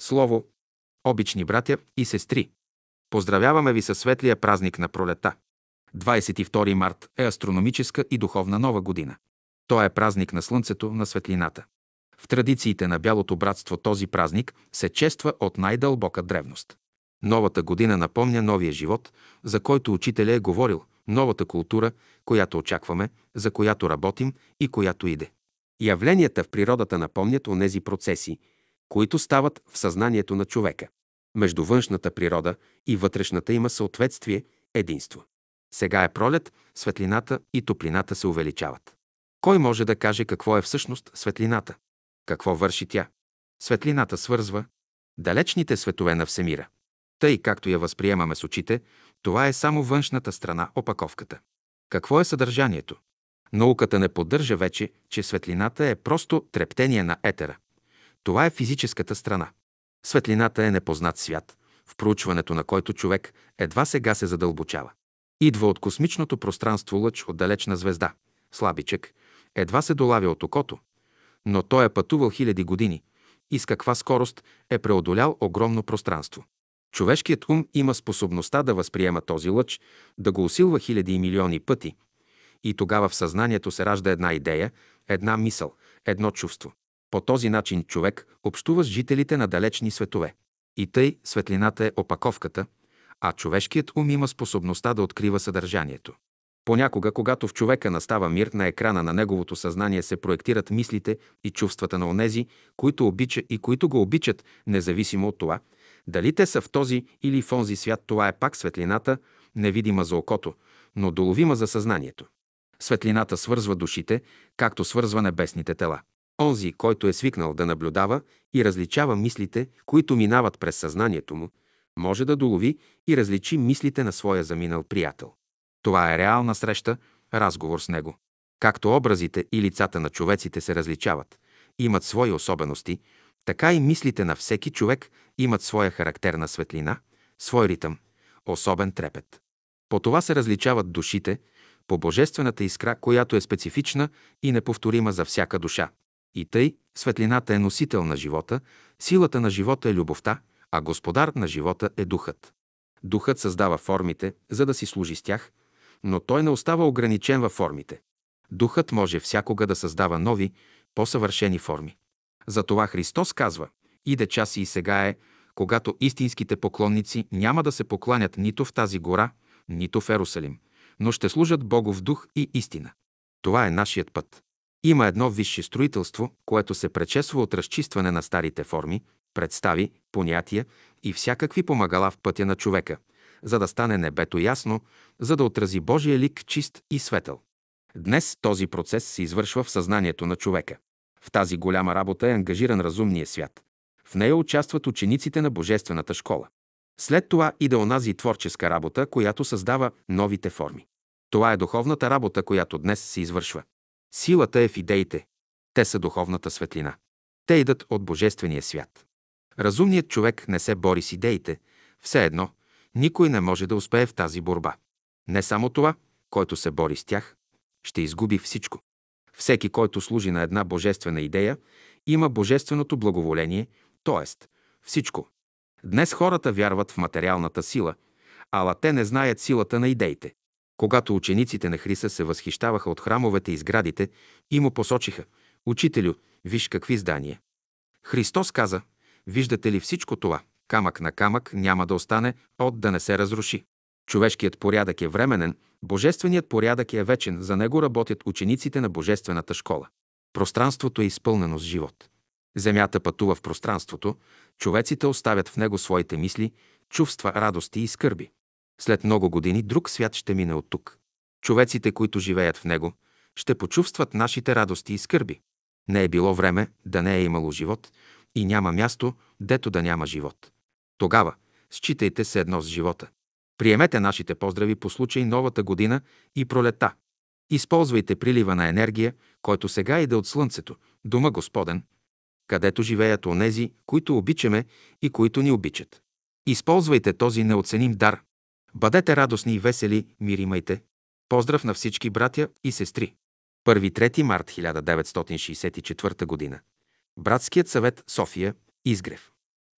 Слово, обични братя и сестри, поздравяваме ви със светлия празник на пролета. 22 март е астрономическа и духовна нова година. Той е празник на Слънцето, на светлината. В традициите на Бялото братство този празник се чества от най-дълбока древност. Новата година напомня новия живот, за който учителя е говорил, новата култура, която очакваме, за която работим и която иде. Явленията в природата напомнят онези процеси, които стават в съзнанието на човека. Между външната природа и вътрешната има съответствие, единство. Сега е пролет, светлината и топлината се увеличават. Кой може да каже какво е всъщност светлината? Какво върши тя? Светлината свързва далечните светове на Всемира. Тъй, както я възприемаме с очите, това е само външната страна, опаковката. Какво е съдържанието? Науката не поддържа вече, че светлината е просто трептение на етера. Това е физическата страна. Светлината е непознат свят, в проучването на който човек едва сега се задълбочава. Идва от космичното пространство лъч от далечна звезда, слабичък, едва се долавя от окото, но той е пътувал хиляди години и с каква скорост е преодолял огромно пространство. Човешкият ум има способността да възприема този лъч, да го усилва хиляди и милиони пъти. И тогава в съзнанието се ражда една идея, една мисъл, едно чувство. По този начин човек общува с жителите на далечни светове. И тъй светлината е опаковката, а човешкият ум има способността да открива съдържанието. Понякога, когато в човека настава мир, на екрана на неговото съзнание се проектират мислите и чувствата на онези, които обича и които го обичат, независимо от това, дали те са в този или в онзи свят, това е пак светлината, невидима за окото, но доловима за съзнанието. Светлината свързва душите, както свързва небесните тела. Онзи, който е свикнал да наблюдава и различава мислите, които минават през съзнанието му, може да долови и различи мислите на своя заминал приятел. Това е реална среща, разговор с него. Както образите и лицата на човеците се различават, имат свои особености, така и мислите на всеки човек имат своя характерна светлина, свой ритъм, особен трепет. По това се различават душите, по божествената искра, която е специфична и неповторима за всяка душа. И тъй, светлината е носител на живота, силата на живота е любовта, а господар на живота е духът. Духът създава формите, за да си служи с тях, но той не остава ограничен във формите. Духът може всякога да създава нови, по-съвършени форми. Затова Христос казва, иде час и сега е, когато истинските поклонници няма да се покланят нито в тази гора, нито в Ерусалим, но ще служат Богу в дух и истина. Това е нашият път. Има едно висше строителство, което се пречесва от разчистване на старите форми, представи, понятия и всякакви помагала в пътя на човека, за да стане небето ясно, за да отрази Божия лик чист и светъл. Днес този процес се извършва в съзнанието на човека. В тази голяма работа е ангажиран разумния свят. В нея участват учениците на Божествената школа. След това иде онази творческа работа, която създава новите форми. Това е духовната работа, която днес се извършва. Силата е в идеите. Те са духовната светлина. Те идат от Божествения свят. Разумният човек не се бори с идеите. Все едно, никой не може да успее в тази борба. Не само това, който се бори с тях, ще изгуби всичко. Всеки, който служи на една божествена идея, има божественото благоволение, т.е. всичко. Днес хората вярват в материалната сила, ала те не знаят силата на идеите. Когато учениците на Хриса се възхищаваха от храмовете и сградите и му посочиха, «Учителю, виж какви здания». Христос каза, «Виждате ли всичко това? Камък на камък няма да остане от да не се разруши». Човешкият порядък е временен, божественият порядък е вечен, за него работят учениците на Божествената школа. Пространството е изпълнено с живот. Земята пътува в пространството, човеците оставят в него своите мисли, чувства, радости и скърби. След много години друг свят ще мине от тук. Човеците, които живеят в него, ще почувстват нашите радости и скърби. Не е било време да не е имало живот и няма място, дето да няма живот. Тогава считайте се едно с живота. Приемете нашите поздрави по случай новата година и пролета. Използвайте прилива на енергия, който сега иде от Слънцето, Дома Господен, където живеят онези, които обичаме и които ни обичат. Използвайте този неоценим дар. Бъдете радостни и весели, мир имайте. Поздрав на всички братя и сестри. 1-3 март 1964 г. Братският съвет София, Изгрев.